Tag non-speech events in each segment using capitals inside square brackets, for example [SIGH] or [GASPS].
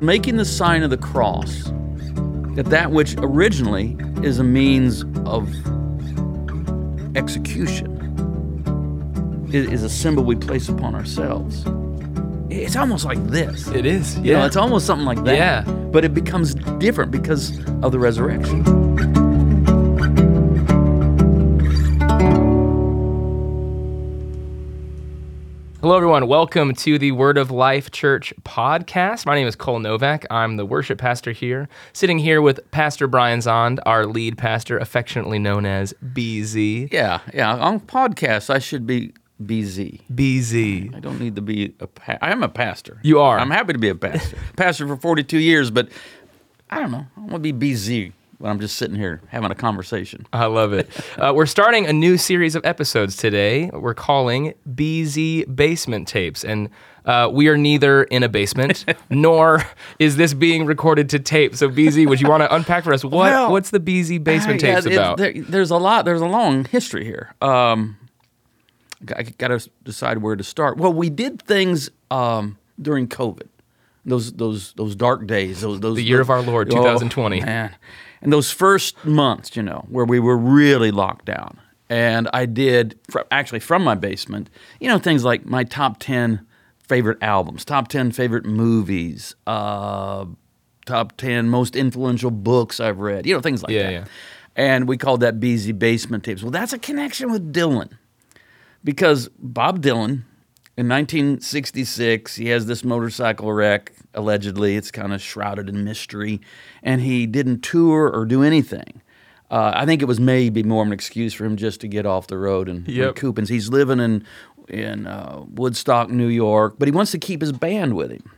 making the sign of the cross, that that which originally is a means of execution is, a symbol we place upon ourselves. It's almost like this. It is. You know, Yeah. it's almost something like that. Yeah. But it becomes different because of the resurrection. Hello, everyone. Welcome to the Word of Life Church podcast. My name is Cole Novak. I'm the worship pastor here, sitting here with Pastor Brian Zahnd, our lead pastor, affectionately known as BZ. Yeah, yeah. On podcasts, I should be BZ. BZ. I don't need to be a. Pa- I am a pastor. You are. I'm happy to be a pastor. pastor for 42 years, but I don't know. I want to be BZ when I'm just sitting here having a conversation. I love it. Uh, we're starting a new series of episodes today. We're calling BZ Basement Tapes. And uh, we are neither in a basement, [LAUGHS] nor is this being recorded to tape. So, BZ, would you want to unpack for us what, Well, what's the BZ Basement Yeah, Tapes it- about? there- there's a lot. There's a long history here. Um, I got to decide where to start. Well, we did things um, during COVID. Those those those dark days. Those those The year of our Lord, 2020. man, and those first months, you know, where we were really locked down. And I did fr- actually from my basement, you know, things like my top ten favorite albums, top ten favorite movies, uh, top ten most influential books I've read, you know, things like Yeah, that. yeah. And we called that BZ Basement Tapes. Well, that's a connection with Dylan because Bob Dylan in 1966 he has this motorcycle wreck allegedly it's kind of shrouded in mystery and he didn't tour or do anything uh, I think it was maybe more of an excuse for him just to get off the road and Yep. recoup. And he's living in in uh, Woodstock, New York, but he wants to keep his band with him.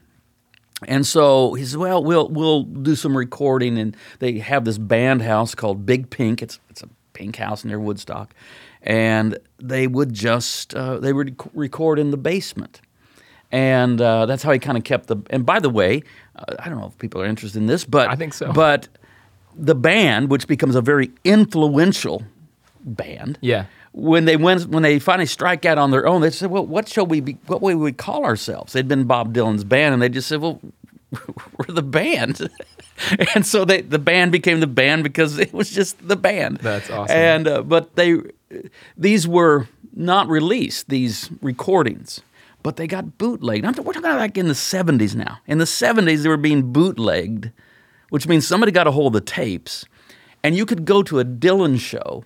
And so he says, "Well, we'll we'll do some recording." And they have this band house called Big Pink. It's it's a pink house near Woodstock, and they would just uh, they would record in the basement, and uh, that's how he kind of kept the. And by the way, uh, I don't know if people are interested in this, but I think so. But the band, which becomes a very influential band, Yeah. when they went when they finally strike out on their own, they said, "Well, what shall we be? What way would we call ourselves?" They'd been Bob Dylan's band, and they just said, "Well, [LAUGHS] we're the band." [LAUGHS] and so they the band became the band because it was just the band. That's awesome. And uh, but they these were not released these recordings. But they got bootlegged. I'm, we're talking about like in the 70s now. In the 70s, they were being bootlegged, which means somebody got a hold of the tapes, and you could go to a Dylan show,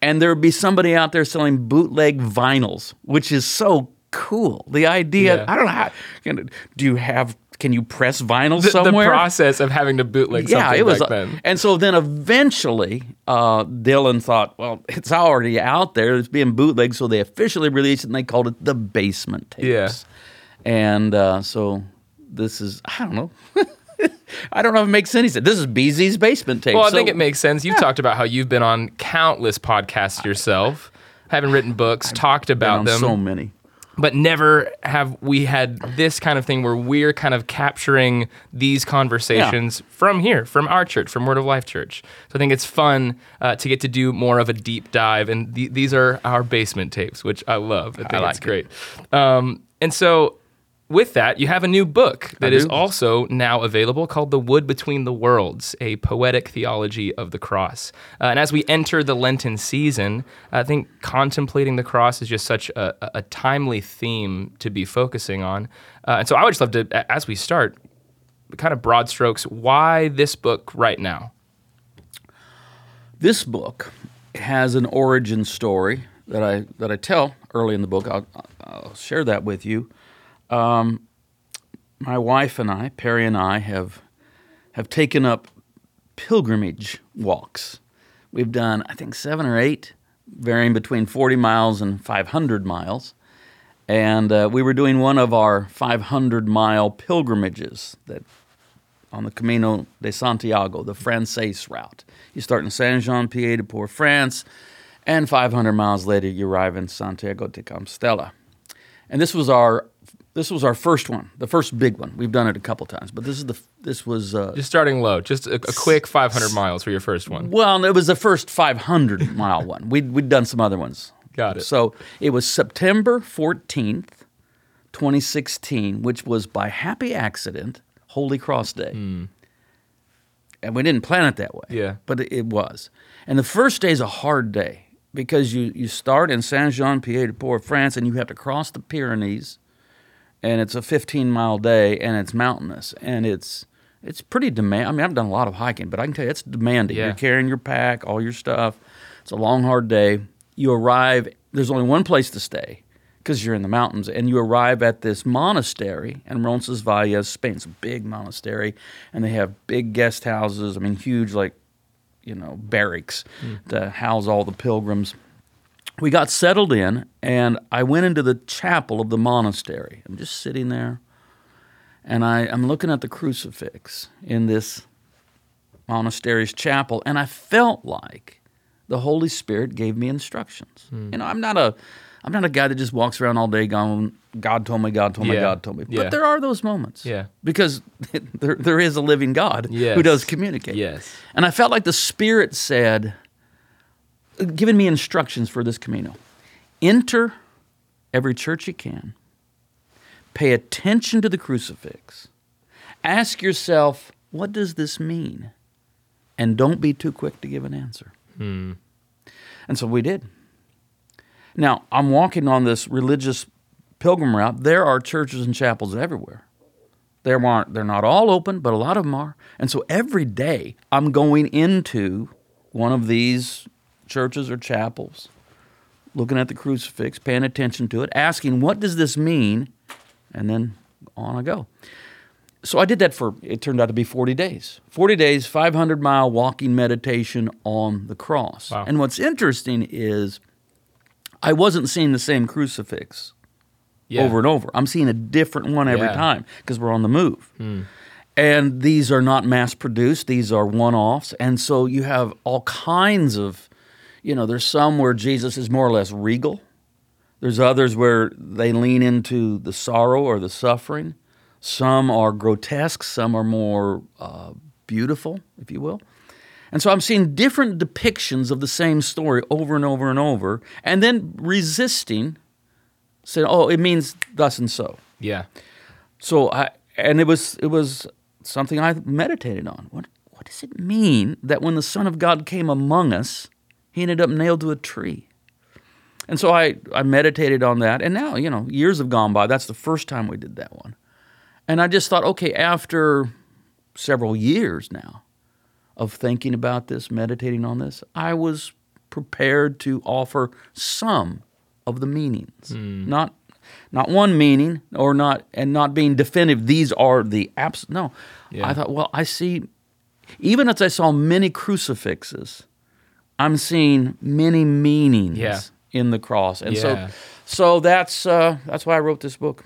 and there would be somebody out there selling bootleg vinyls, which is so cool. The idea, Yeah. I don't know how, you know, do you have, can you press vinyl The, the process of having to bootleg something yeah, it was. back then. And so then eventually, uh, Dylan thought, well, it's already out there. It's being bootlegged. So they officially released it and they called it the Basement Tapes. Yeah. And uh, so this is, I don't know. [LAUGHS] I don't know if it makes any sense. This is BZ's Basement Tapes. Well, I So- think it makes sense. You've talked about how you've been on countless podcasts yourself, having written books, talked been about them, so many. But never have we had this kind of thing where we're kind of capturing these conversations from here, from our church, from Word of Life Church. So I think it's fun uh, to get to do more of a deep dive, and th- these are our basement tapes, which I love. I think like it's it. great. Um, and so. With that, you have a new book that is also now available called The Wood Between the Worlds, a poetic theology of the cross. Uh, and as we enter the Lenten season, I think contemplating the cross is just such a, a- a timely theme to be focusing on. Uh, and so I would just love to, as we start, kind of broad strokes, why this book right now? This book has an origin story that I that I tell early in the book. I'll, I'll share that with you. Um, my wife and I, Peri and I, have have taken up pilgrimage walks. We've done, I think, seven or eight, varying between 40 miles and 500 miles. And uh, we were doing one of our 500 mile pilgrimages that on the Camino de Santiago, the Francaise route. You start in Saint Jean Pied de Port, France, and 500 miles later you arrive in Santiago de Compostela. And this was our this was our first one, the first big one. We've done it a couple times, but this is the this was uh, Just starting low, just a, a quick 500 miles for your first one. well, it was the first 500 [LAUGHS] mile one. We'd, we'd done some other ones. Got it. So it was September 14th, 2016, which was by happy accident Holy Cross Day. And we didn't plan it that way. Yeah. But it, it was. And the first day is a hard day because you, you start in Saint Jean Pied de Port, France, and you have to cross the Pyrenees. And it's a 15 mile day and it's mountainous. And it's it's pretty demand. I mean, I've done a lot of hiking, but I can tell you it's demanding. Yeah. You're carrying your pack, all your stuff. It's a long, hard day. You arrive, there's only one place to stay because you're in the mountains, and you arrive at this monastery in Roncesvalles, Spain. It's a big monastery, and they have big guest houses. I mean, huge, like, you know, barracks hmm. to house all the pilgrims. We got settled in, and I went into the chapel of the monastery. I'm just sitting there, and I, I'm looking at the crucifix in this monastery's chapel, and I felt like the Holy Spirit gave me instructions. Hmm. You know, I'm not a I'm not a guy that just walks around all day going, God told me, God told me, Yeah. God told me. Yeah. But there are those moments. Yeah. Because [LAUGHS] there, there is a living God who does communicate. Yes. And I felt like the Spirit said, giving me instructions for this Camino enter every church you can, pay attention to the crucifix, ask yourself, what does this mean? And don't be too quick to give an answer. Hmm. And so we did. Now, I'm walking on this religious pilgrim route. There are churches and chapels everywhere. There aren't, they're not all open, but a lot of them are. And so every day I'm going into one of these churches or chapels, looking at the crucifix, paying attention to it, asking, what does this mean? And then on I go. So I did that for, it turned out to be 40 days. 40 days, 500 mile walking meditation on the cross. Wow. And what's interesting is I wasn't seeing the same crucifix Yeah. over and over. I'm seeing a different one every Yeah. time because we're on the move. Hmm. And these are not mass produced, these are one offs. And so you have all kinds of, you know, there's some where Jesus is more or less regal, there's others where they lean into the sorrow or the suffering. Some are grotesque, some are more uh, beautiful, if you will. And so I'm seeing different depictions of the same story over and over and over, and then resisting, saying, "Oh, it means thus and so." Yeah. So I and it was it was something I meditated on. What what does it mean that when the Son of God came among us, he ended up nailed to a tree? And so I, I meditated on that, and now, you know, years have gone by. That's the first time we did that one. And I just thought, okay, after several years now of thinking about this, meditating on this, I was prepared to offer some of the meanings. Hmm. Not not one meaning or not and not being definitive these are the abs no. Yeah. I thought, well, I see even as I saw many crucifixes, I'm seeing many meanings Yeah. in the cross. And Yeah. so so that's uh, that's why I wrote this book.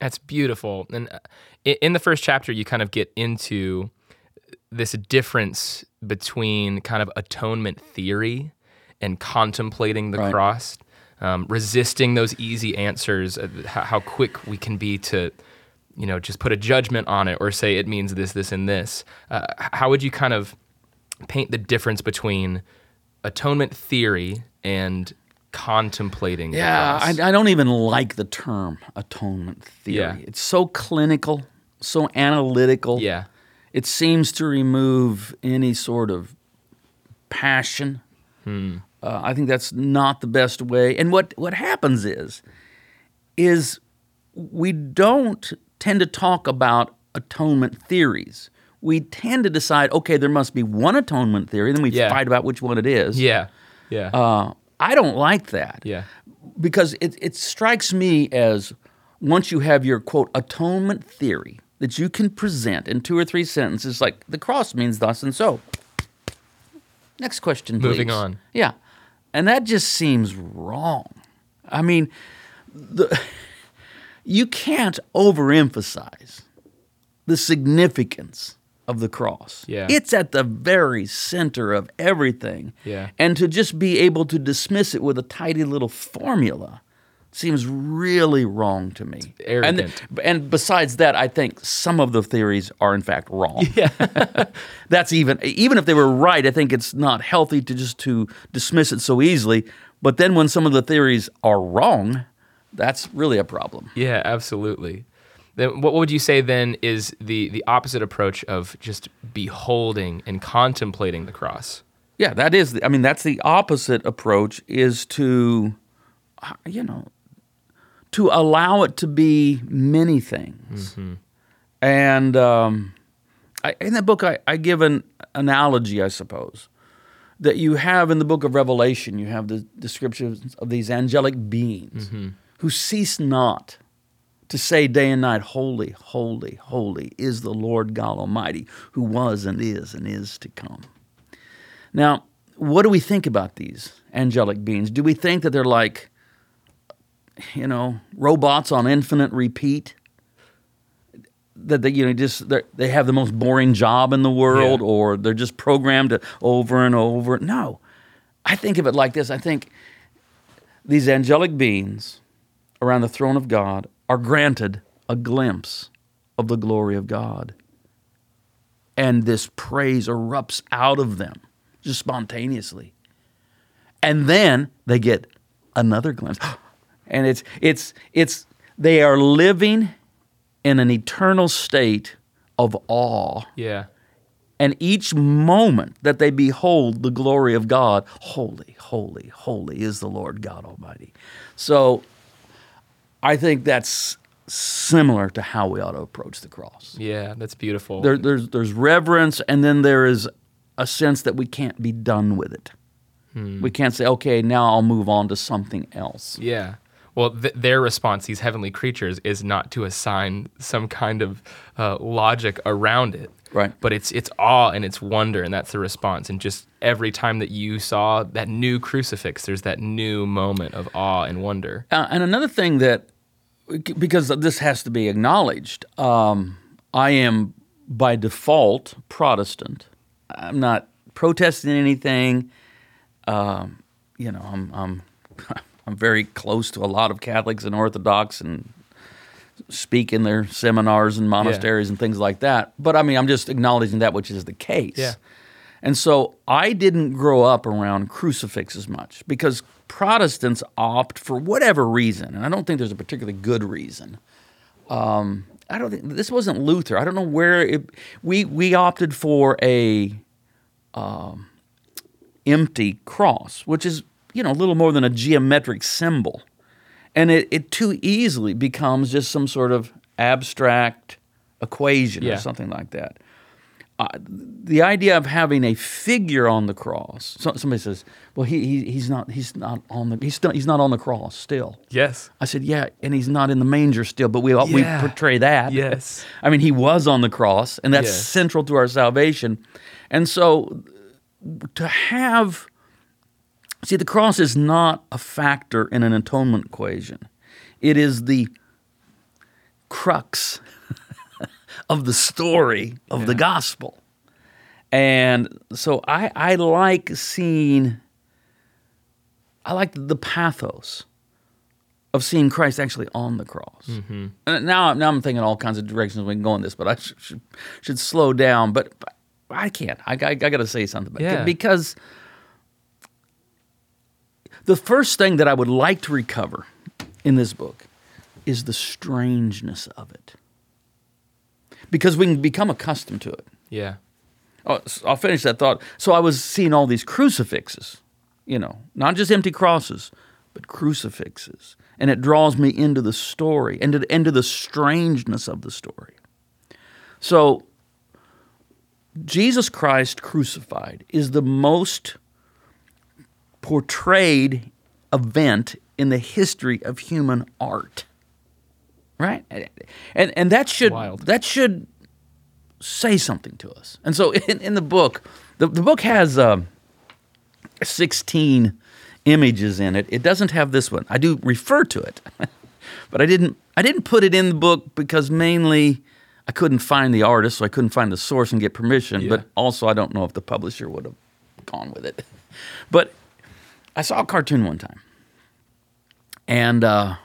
That's beautiful. And uh, in the first chapter, you kind of get into this difference between kind of atonement theory and contemplating the Right. cross, um, resisting those easy answers, uh, how, how quick we can be to, you know, just put a judgment on it or say it means this, this, and this. Uh, how would you kind of paint the difference between atonement theory and contemplating the Yeah? I, I don't even like the term atonement theory. Yeah. It's so clinical, so analytical. yeah. It seems to remove any sort of passion. Uh, I think that's not the best way. And what, what happens is, is we don't tend to talk about atonement theories. We tend to decide, okay, there must be one atonement theory, then we Yeah. fight about which one it is. Yeah. Yeah. Uh, I don't like that yeah. because it, it strikes me as once you have your quote atonement theory that you can present in two or three sentences, like the cross means thus and so. Next question, please. Moving on. Yeah, and that just seems wrong. I mean, the, [LAUGHS] you can't overemphasize the significance of the cross. Yeah. It's at the very center of everything. Yeah. And to just be able to dismiss it with a tidy little formula seems really wrong to me. arrogant. And, and besides that, I think some of the theories are in fact wrong. [LAUGHS] Yeah. [LAUGHS] That's even even if they were right, I think it's not healthy to just to dismiss it so easily. But then when some of the theories are wrong, that's really a problem. Yeah, absolutely. Then what would you say then is the the opposite approach of just beholding and contemplating the cross? Yeah, that is. The, I mean, that's the opposite approach. Is to, you know, to allow it to be many things. And um, I, in that book, I, I give an analogy, I suppose, that you have in the book of Revelation. You have the descriptions of these angelic beings who cease not to say day and night, Holy, holy, holy is the Lord God Almighty, who was and is and is to come. Now, what do we think about these angelic beings? Do we think that they're like, you know, robots on infinite repeat? That they, you know, just they're- have the most boring job in the world, Yeah. or they're just programmed to over and over. No, I think of it like this. I think these angelic beings around the throne of God are granted a glimpse of the glory of God. And this praise erupts out of them just spontaneously. And then they get another glimpse. [GASPS] And it's it's it's they are living in an eternal state of awe. Yeah. And each moment that they behold the glory of God, holy, holy, holy is the Lord God Almighty. So I think that's similar to how we ought to approach the cross. Yeah, that's beautiful. There, there's, there's reverence, and then there is a sense that we can't be done with it. We can't say, okay, now I'll move on to something else. Yeah. Well, th- their response, these heavenly creatures, is not to assign some kind of uh, logic around it. Right. But it's it's awe and it's wonder, and that's the response. And just every time that you saw that new crucifix, there's that new moment of awe and wonder. Uh, and another thing that, because this has to be acknowledged, um, I am by default Protestant. I'm not protesting anything. Um, you know, I'm I'm [LAUGHS] I'm very close to a lot of Catholics and Orthodox and speak in their seminars and monasteries and things like that. But I mean, I'm just acknowledging that which is the case. Yeah. And so I didn't grow up around crucifixes much because Protestants opt for whatever reason, and I don't think there's a particularly good reason. Um, I don't think this wasn't Luther. I don't know where it, we we opted for a um, empty cross, which is you know a little more than a geometric symbol, and it, it too easily becomes just some sort of abstract equation Yeah. or something like that uh, the idea of having a figure on the cross. So, somebody says, "Well, he, he he's not he's not on the he's still, he's not on the cross still." Yes. I said, "Yeah, and he's not in the manger still, but we Yeah. we portray that." Yes. [LAUGHS] I mean, he was on the cross, and that's Yes. central to our salvation. And so, to have see the cross is not a factor in an atonement equation. It is the crux of the story of the gospel. And so I, I like seeing, I like the pathos of seeing Christ actually on the cross. Mm-hmm. And now, now I'm thinking all kinds of directions we can go in this, but I should, should, should slow down. But, but I can't. I, I, I got to say something. Yeah. Because the first thing that I would like to recover in this book is the strangeness of it. Because we can become accustomed to it. Yeah. Oh, s- I'll finish that thought. So I was seeing all these crucifixes, you know, not just empty crosses, but crucifixes. And it draws me into the story, into, into the strangeness of the story. So Jesus Christ crucified is the most portrayed event in the history of human art. Right? And and that should Wild. that should say something to us. And so [LAUGHS] in, in the book, the, the book has um, 16 images in it. It doesn't have this one. I do refer to it, [LAUGHS] but I didn't I didn't put it in the book because mainly I couldn't find the artist, so I couldn't find the source and get permission. Yeah. But also, I don't know if the publisher would have gone with it. [LAUGHS] But I saw a cartoon one time, and uh,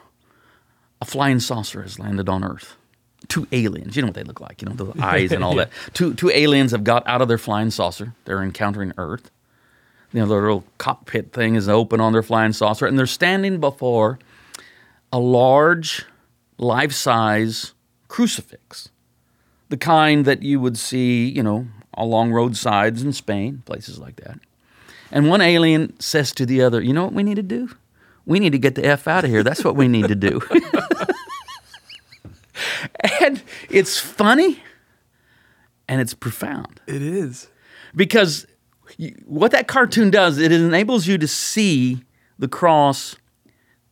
a flying saucer has landed on Earth. Two aliens, you know what they look like, you know, the [LAUGHS] eyes and all that. Two two aliens have got out of their flying saucer. They're encountering Earth. You know, their little cockpit thing is open on their flying saucer, and they're standing before a large, life-size crucifix, the kind that you would see, you know, along roadsides in Spain, places like that. And one alien says to the other, You know what we need to do? We need to get the F out of here. That's what we need to do. [LAUGHS] and it's funny and it's profound It is. because you, what that cartoon does, it enables you to see the cross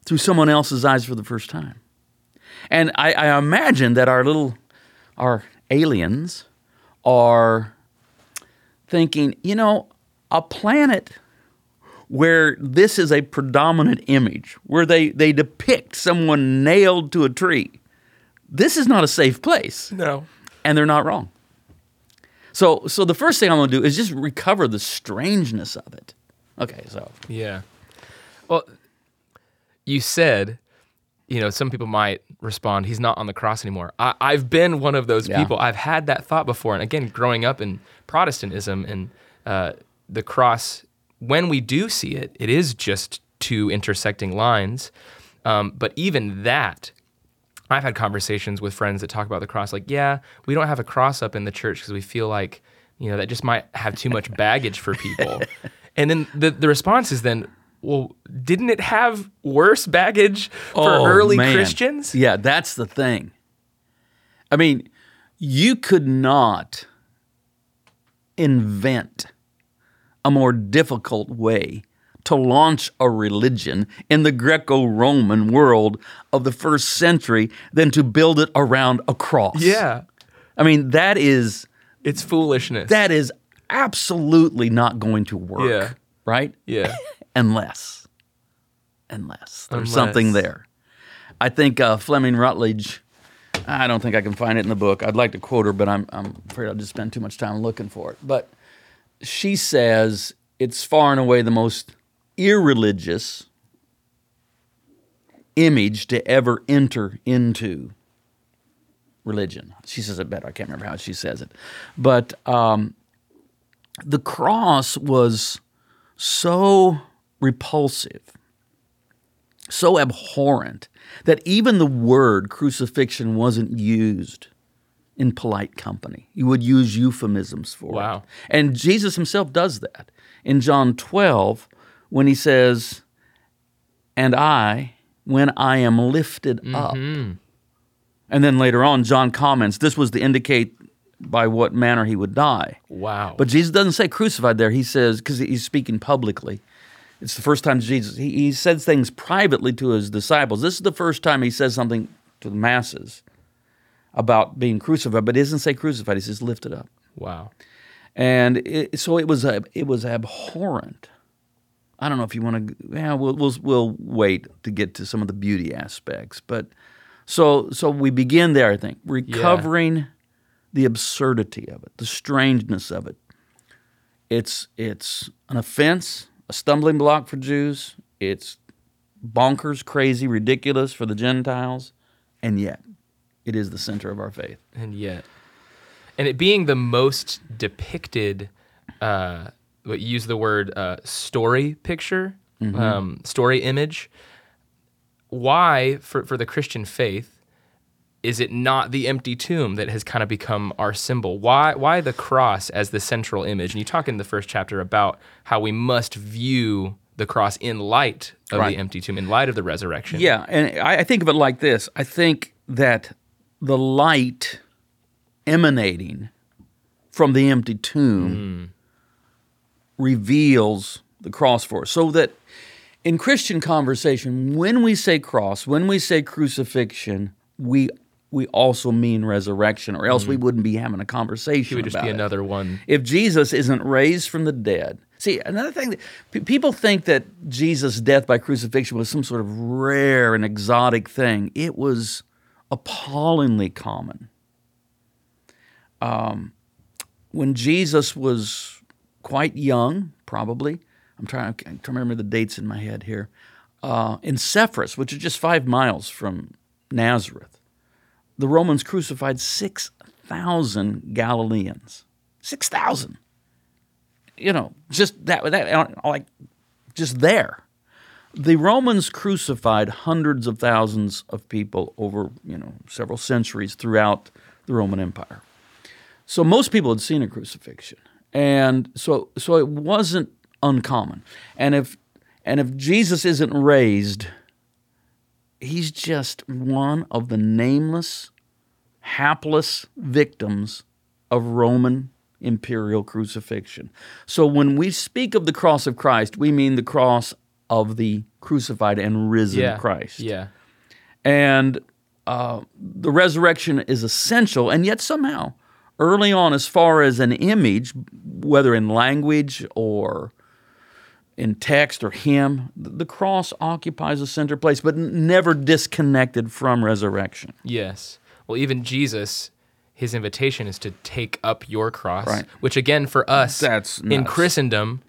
through someone else's eyes for the first time. And I, I imagine that our little, our aliens are thinking, you know, a planet where this is a predominant image, where they, they depict someone nailed to a tree. This is not a safe place. No. And they're not wrong. So, so the first thing I'm going to do is just recover the strangeness of it. Okay, so Yeah. Well, you said, you know, some people might respond, he's not on the cross anymore. I, I've been one of those Yeah. people. I've had that thought before. And again, growing up in Protestantism and uh, the cross, when we do see it, it is just two intersecting lines. Um, but even that, I've had conversations with friends that talk about the cross, like, yeah, we don't have a cross up in the church because we feel like, you know, that just might have too much baggage for people. [LAUGHS] and then the, the response is then, well, didn't it have worse baggage for Oh, early man. Christians? Yeah, that's the thing. I mean, you could not invent a more difficult way to launch a religion in the Greco Roman world of the first century than to build it around a cross. Yeah. I mean, that is It's foolishness. that is absolutely not going to work. Yeah. Right? yeah. [LAUGHS] unless unless there's Unless. something there i think uh, fleming rutledge i don't think i can find it in the book i'd like to quote her but i'm, I'm afraid i'll just spend too much time looking for it but she says it's far and away the most irreligious image to ever enter into religion. She says it better. I can't remember how she says it. But um, the cross was so repulsive, so abhorrent, that even the word crucifixion wasn't used in polite company. You would use euphemisms for Wow. it. And Jesus himself does that. In John 12, when he says, And I, when I am lifted up. Mm-hmm. And then later on, John comments, This was to indicate by what manner he would die. Wow. But Jesus doesn't say crucified there. He says, because he's speaking publicly. It's the first time Jesus, he, he says things privately to his disciples. This is the first time he says something to the masses about being crucified, but he doesn't say crucified. He says lifted up. wow. And it, so it was, a, it was abhorrent. I don't know if you want to, yeah, we'll, we'll, we'll wait to get to some of the beauty aspects. But so, so we begin there, I think, recovering the absurdity of it, the strangeness of it. It's, it's an offense, a stumbling block for Jews. It's bonkers, crazy, ridiculous for the Gentiles. And yet, it is the center of our faith. And yet, and it being the most depicted, uh, what you use the word uh, story picture, um, story image. Why, for, for the Christian faith, is it not the empty tomb that has kind of become our symbol? Why, why the cross as the central image? And you talk in the first chapter about how we must view the cross in light of Right. the empty tomb, in light of the resurrection. Yeah, and I, I think of it like this. I think that the light emanating from the empty tomb hmm. reveals the cross for us. So that in Christian conversation, when we say cross, when we say crucifixion, we we also mean resurrection, or else we hmm. wouldn't be having a conversation. It would just be it another one. if Jesus isn't raised from the dead. See, another thing that pe- people think that Jesus' death by crucifixion was some sort of rare and exotic thing. It was appallingly common. Um, when Jesus was quite young, probably, I'm trying, I'm trying to remember the dates in my head here, uh, in Sepphoris, which is just five miles from Nazareth, the Romans crucified 6,000 Galileans. 6,000. You know, just that, that, like, just there. The Romans crucified hundreds of thousands of people over you know several centuries throughout the Roman Empire. So most people had seen a crucifixion, and so so it wasn't uncommon. And if and if Jesus isn't raised, he's just one of the nameless, hapless victims of Roman imperial crucifixion. So when we speak of the cross of Christ, we mean the cross of the crucified and risen Yeah. Christ. Yeah. And uh, the resurrection is essential, and yet somehow, early on, as far as an image, whether in language or in text or hymn, the cross occupies a center place, but never disconnected from resurrection. Yes. Well, even Jesus, his invitation is to take up your cross, Right. which again for us That's in nuts. Christendom,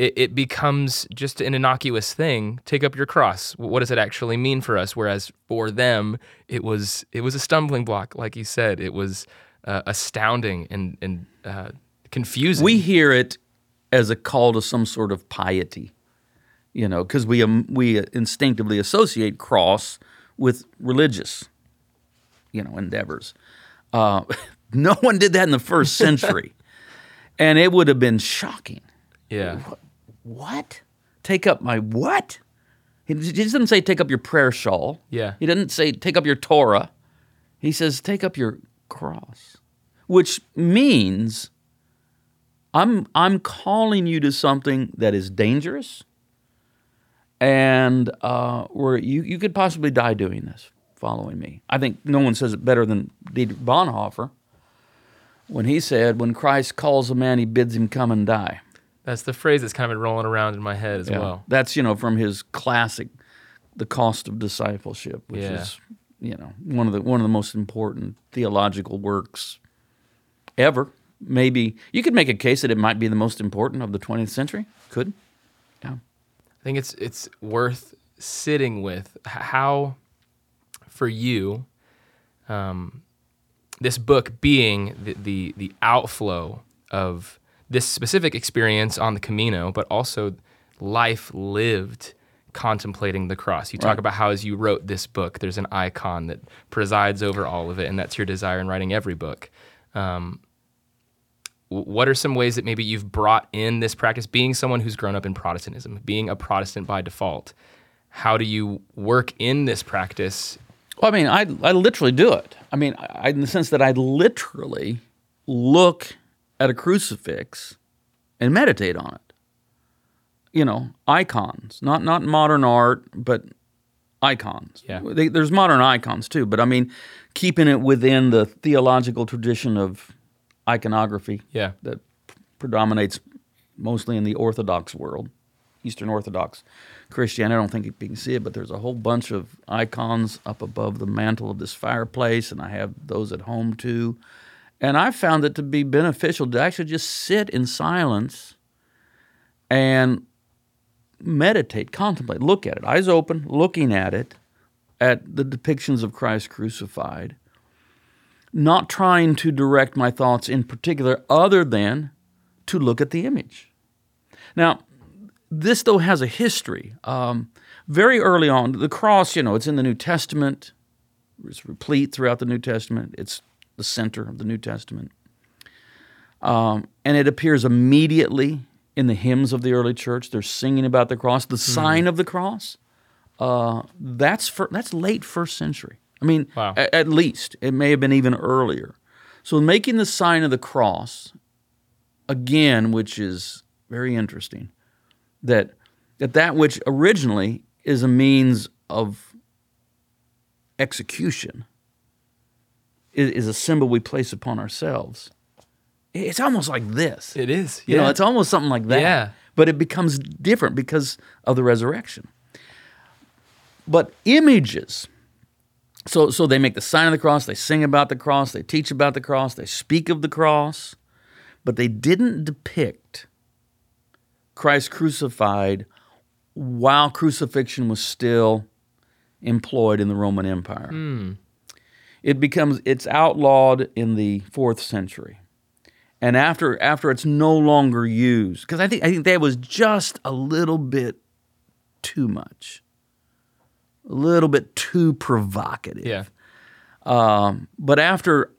it, it becomes just an innocuous thing. Take up your cross. What does it actually mean for us? Whereas for them, it was it was a stumbling block, like you said. It was uh, astounding and and uh, confusing. We hear it as a call to some sort of piety, you know, because we um, we instinctively associate cross with religious, you know, endeavors. Uh, [LAUGHS] no one did that in the first century, and it would have been shocking. yeah. What? Take up my what? He he doesn't say take up your prayer shawl. Yeah. He doesn't say take up your Torah. He says take up your cross, which means I'm I'm calling you to something that is dangerous, and uh, where you you could possibly die doing this, following me. I think no one says it better than Dietrich Bonhoeffer when he said, "When Christ calls a man, he bids him come and die." That's the phrase that's kind of been rolling around in my head as Yeah. well. That's you know from his classic, "The Cost of Discipleship," which Yeah. is you know one of the one of the most important theological works ever. Maybe you could make a case that it might be the most important of the 20th century. Could, yeah. I think it's it's worth sitting with how, for you, um, this book being the, the the outflow of this specific experience on the Camino, but also life lived contemplating the cross. You talk Right. about how as you wrote this book, there's an icon that presides over all of it, and that's your desire in writing every book. Um, what are some ways that maybe you've brought in this practice being someone who's grown up in protestantism being a protestant by default how do you work in this practice Well, I mean, I I literally do it. I mean, I, in the sense that I literally look at a crucifix and meditate on it. You know, icons, not not modern art, but icons. Yeah. They, there's modern icons too, but I mean, keeping it within the theological tradition of iconography yeah that predominates mostly in the Orthodox world, Eastern Orthodox Christianity. I don't think you can see it, but there's a whole bunch of icons up above the mantle of this fireplace, and I have those at home too. And I found it to be beneficial to actually just sit in silence and meditate, contemplate, look at it, eyes open, looking at it, at the depictions of Christ crucified not trying to direct my thoughts in particular other than to look at the image. Now, this though has a history. Um, very early on, the cross, you know, it's in the New Testament. It's replete throughout the New Testament. It's the center of the New Testament. Um, and it appears immediately in the hymns of the early church. They're singing about the cross, the sign of the cross. Uh, that's for, that's late first century. I mean, Wow. a- at least it may have been even earlier. So making the sign of the cross again, which is very interesting, that that that which originally is a means of execution is, is a symbol we place upon ourselves. It's almost like this. it is You know, it's almost something like that. Yeah. But it becomes different because of the resurrection. But images. So so they make the sign of the cross, they sing about the cross, they teach about the cross, they speak of the cross, but they didn't depict Christ crucified while crucifixion was still employed in the Roman Empire. Hmm. It becomes it's outlawed in the 4th century and after after it's no longer used because I think I think that was just a little bit too much, a little bit too provocative. Yeah. Um, but after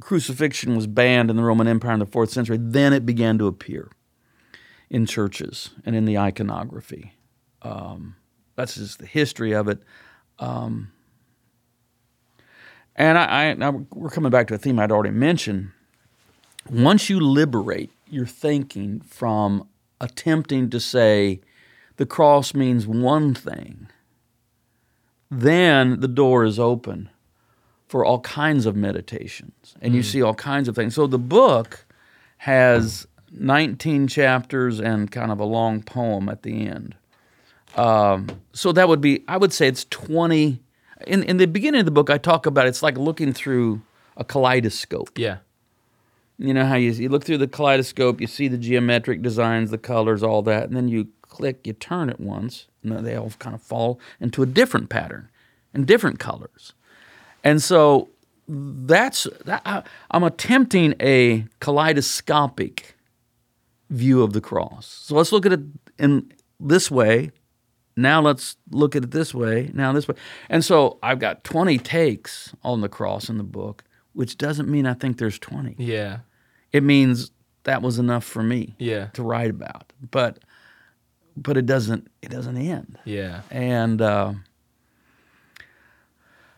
crucifixion was banned in the Roman Empire in the fourth century, then it began to appear in churches and in the iconography. Um, that's just the history of it. Um, and I, I now we're coming back to a theme I'd already mentioned. Once you liberate your thinking from attempting to say the cross means one thing, then the door is open for all kinds of meditations and you see all kinds of things. So the book has 19 chapters and kind of a long poem at the end. Um, so that would be, I would say it's 20. In, in the beginning of the book, I talk about it's like looking through a kaleidoscope. Yeah. You know how you, you look through the kaleidoscope, you see the geometric designs, the colors, all that, and then you click, you turn it once, and they all kind of fall into a different pattern and different colors. And so that's that, I, I'm attempting a kaleidoscopic view of the cross. So let's look at it in this way. Now let's look at it this way. Now this way. And so I've got 20 takes on the cross in the book, which doesn't mean I think there's 20 Yeah. it means that was enough for me Yeah. to write about but but it doesn't it doesn't end Yeah. and uh,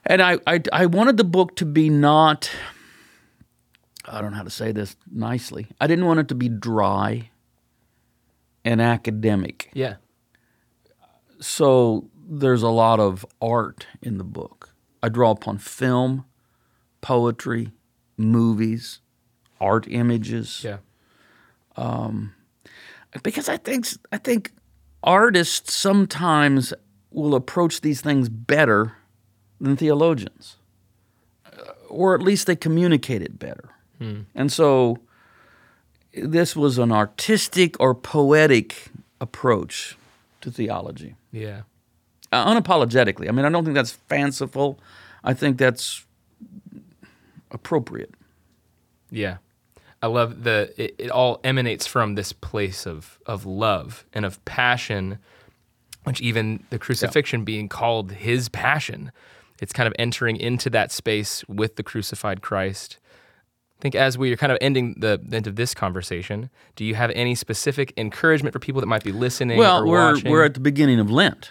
and I, I I wanted the book to be not I don't know how to say this nicely I didn't want it to be dry and academic Yeah. So there's a lot of art in the book. I draw upon film, poetry, movies, art images. Yeah. Um, Because I think I think artists sometimes will approach these things better than theologians, Uh, or at least they communicate it better. And so this was an artistic or poetic approach to theology. Yeah. uh, unapologetically. I mean, I don't think that's fanciful. I think that's appropriate. Yeah. I love the it, it all emanates from this place of of love and of passion, which even the crucifixion being called his passion. It's kind of entering into that space with the crucified Christ. I think as we are kind of ending the, end of this conversation, do you have any specific encouragement for people that might be listening Well, or we're watching? we're at the beginning of Lent,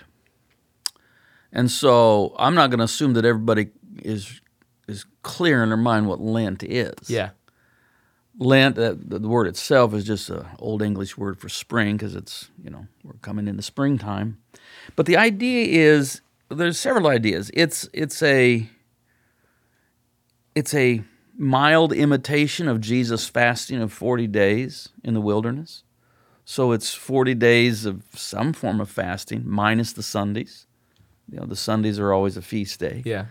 and so I'm not going to assume that everybody is is clear in their mind what Lent is. yeah. Lent, uh, the the word itself is just an old English word for spring because it's you know we're coming into springtime, but the idea is there's several ideas. It's it's a it's a mild imitation of Jesus fasting of 40 days in the wilderness. So it's 40 days of some form of fasting minus the Sundays. You know, the Sundays are always a feast day. Yeah.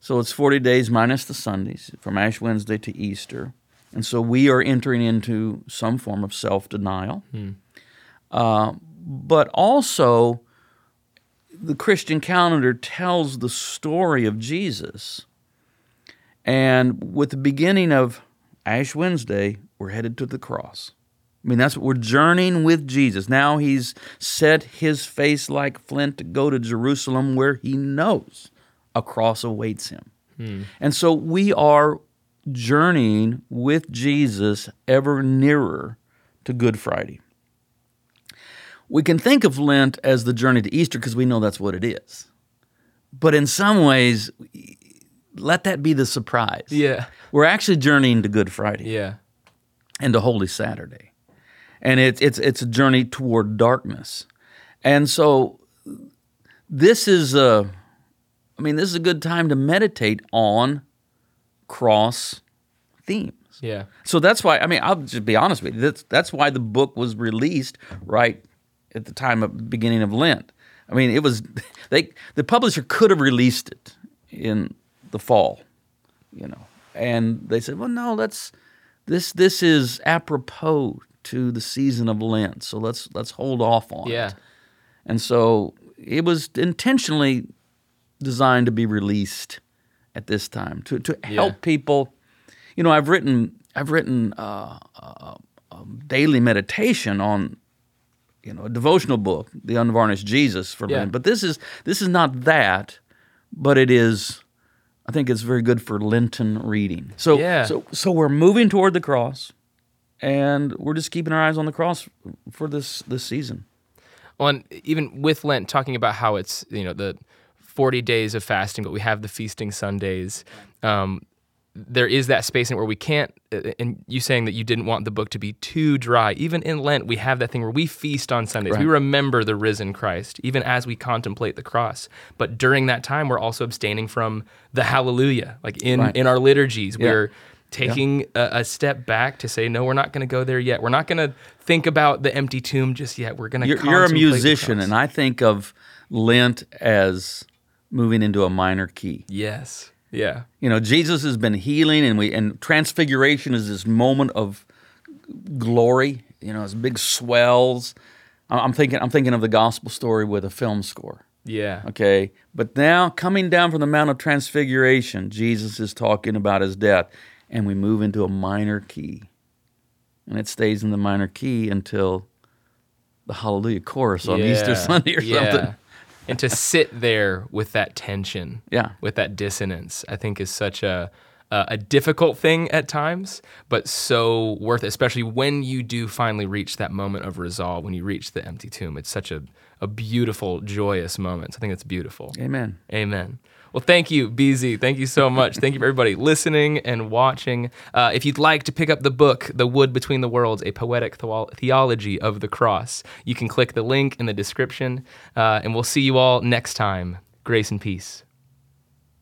So it's 40 days minus the Sundays from Ash Wednesday to Easter. And so we are entering into some form of self denial. Uh, but also, the Christian calendar tells the story of Jesus. And with the beginning of Ash Wednesday, we're headed to the cross. I mean, that's what we're journeying with Jesus. Now he's set his face like flint to go to Jerusalem where he knows a cross awaits him. Hmm. And so we are journeying with Jesus ever nearer to Good Friday. We can think of Lent as the journey to Easter because we know that's what it is. But in some ways, let that be the surprise. Yeah. We're actually journeying to Good Friday Yeah. and to Holy Saturday. And it's it's it's a journey toward darkness. And so this is a I mean, this is a good time to meditate on cross themes. Yeah. So that's why I mean, I'll just be honest with you. That's that's why the book was released right at the time of beginning of Lent. I mean, it was [LAUGHS] they the publisher could have released it in the fall, you know. And they said, "Well, no, let's this this is apropos to the season of Lent. So let's let's hold off on Yeah. it." And so it was intentionally designed to be released at this time to to help Yeah. people. You know, I've written I've written uh, uh, um, daily meditation on you know a devotional book, The Unvarnished Jesus for Yeah. Lent. But this is this is not that, but it is. I think it's very good for Lenten reading. So Yeah. so so we're moving toward the cross, and we're just keeping our eyes on the cross for this this season. Well, and even with Lent, talking about how it's you know the forty days of fasting, but we have the feasting Sundays. Um, there is that space in where we can't. uh, And you saying that you didn't want the book to be too dry. Even in Lent, we have that thing where we feast on Sundays. We remember the risen Christ, even as we contemplate the cross. But during that time, we're also abstaining from the Hallelujah, like in Right. in our liturgies. Yeah. We're taking a, a step back to say, no, we're not going to go there yet. We're not going to think about the empty tomb just yet. We're going to. You're, you're a musician, and I think of Lent as moving into a minor key. yes, yeah, You know, Jesus has been healing, and we and transfiguration is this moment of glory. You know, it's big swells. I'm thinking, I'm thinking of the gospel story with a film score. yeah, Okay, but now coming down from the Mount of Transfiguration, Jesus is talking about his death, and we move into a minor key, and it stays in the minor key until the Hallelujah chorus on Easter Sunday or yeah. something. And to sit there with that tension, Yeah. with that dissonance, I think is such a a difficult thing at times, but so worth it, especially when you do finally reach that moment of resolve, when you reach the empty tomb. It's such a, a beautiful, joyous moment. So I think it's beautiful. Amen. Amen. Well, thank you, BZ. Thank you so much. thank you for everybody listening and watching. Uh, if you'd like to pick up the book, The Wood Between the Worlds, a poetic theo- theology of the cross, you can click the link in the description. Uh, and we'll see you all next time. Grace and peace.